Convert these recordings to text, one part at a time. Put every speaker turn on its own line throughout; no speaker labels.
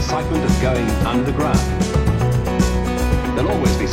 South underground. There'll always be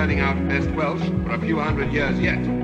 turning out best Welsh for a few hundred years yet.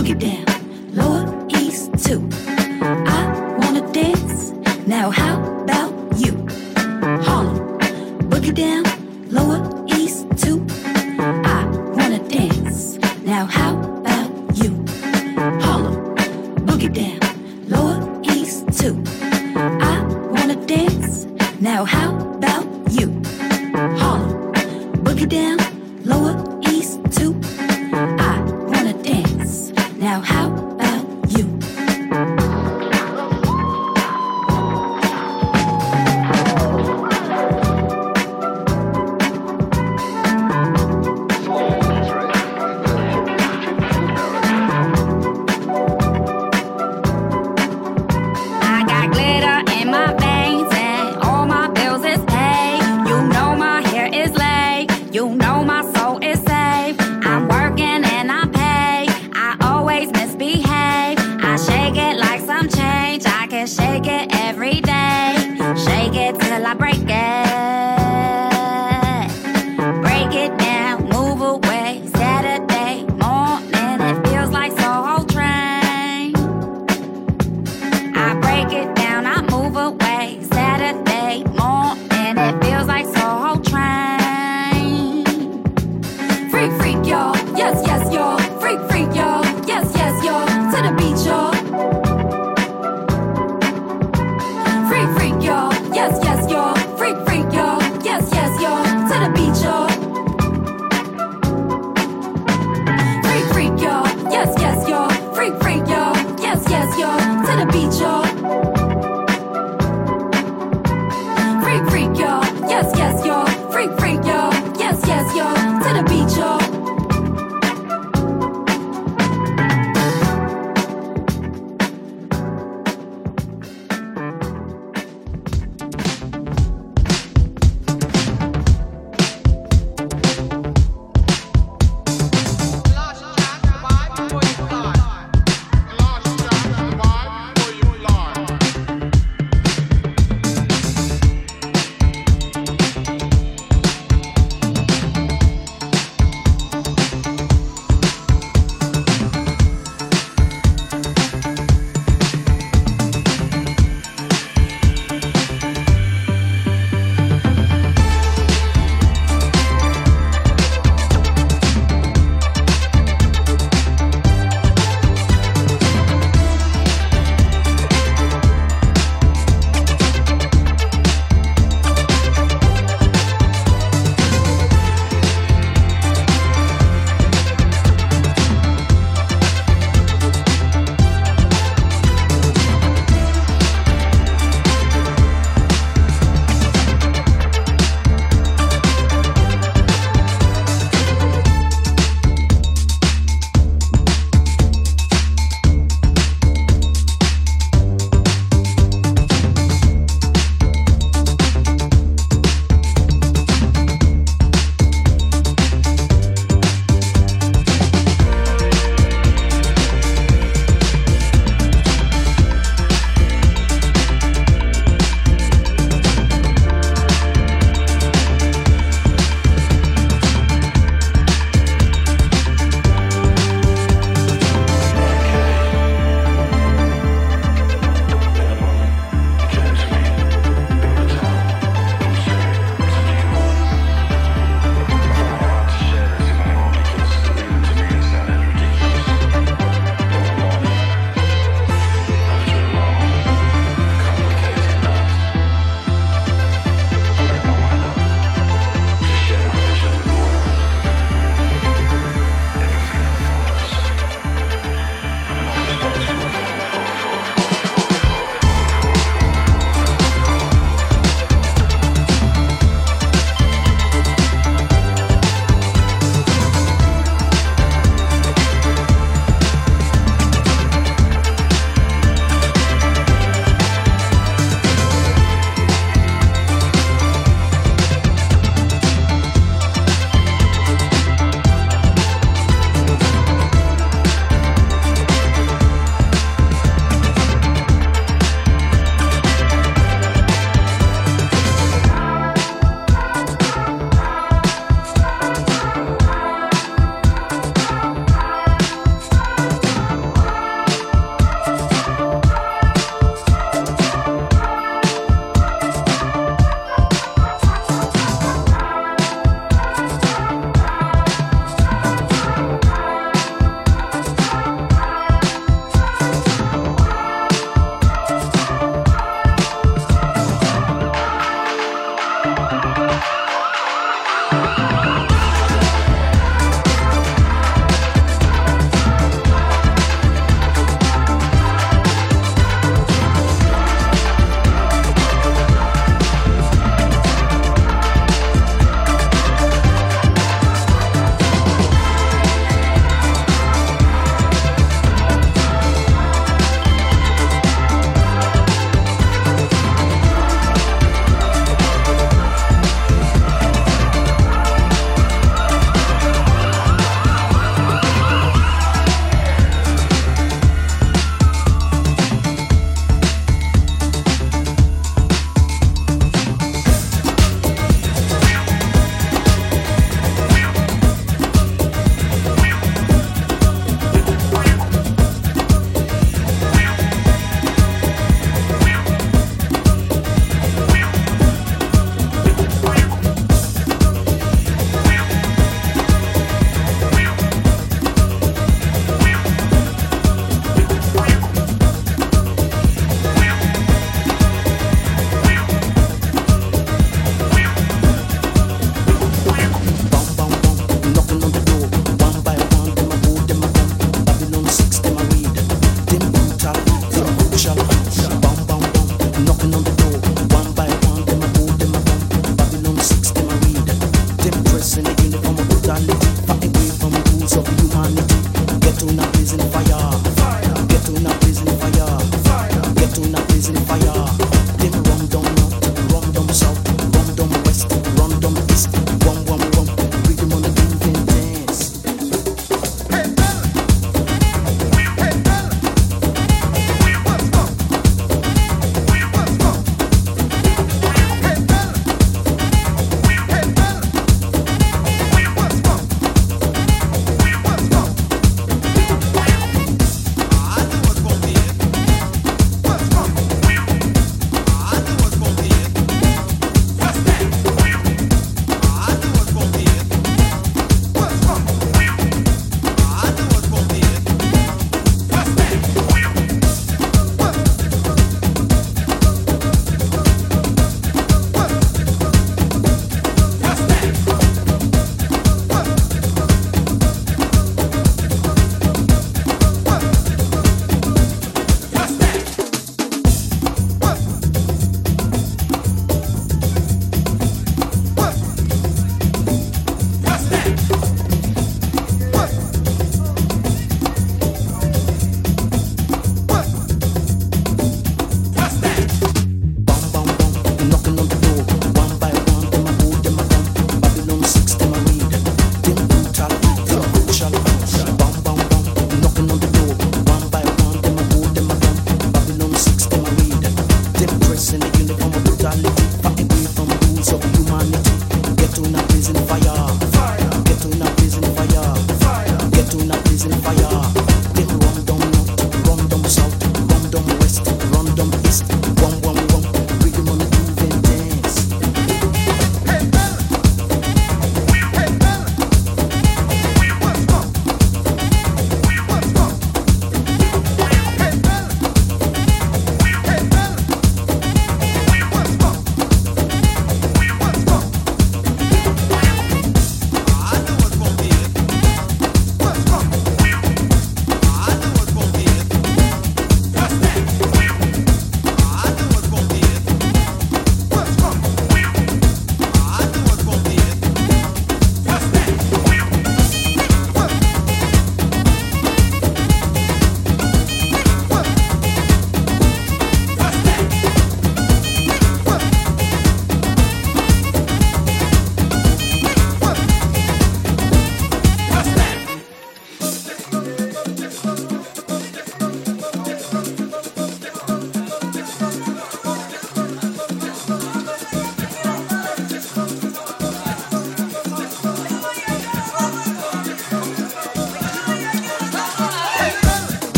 Boogie down, Freak, freak,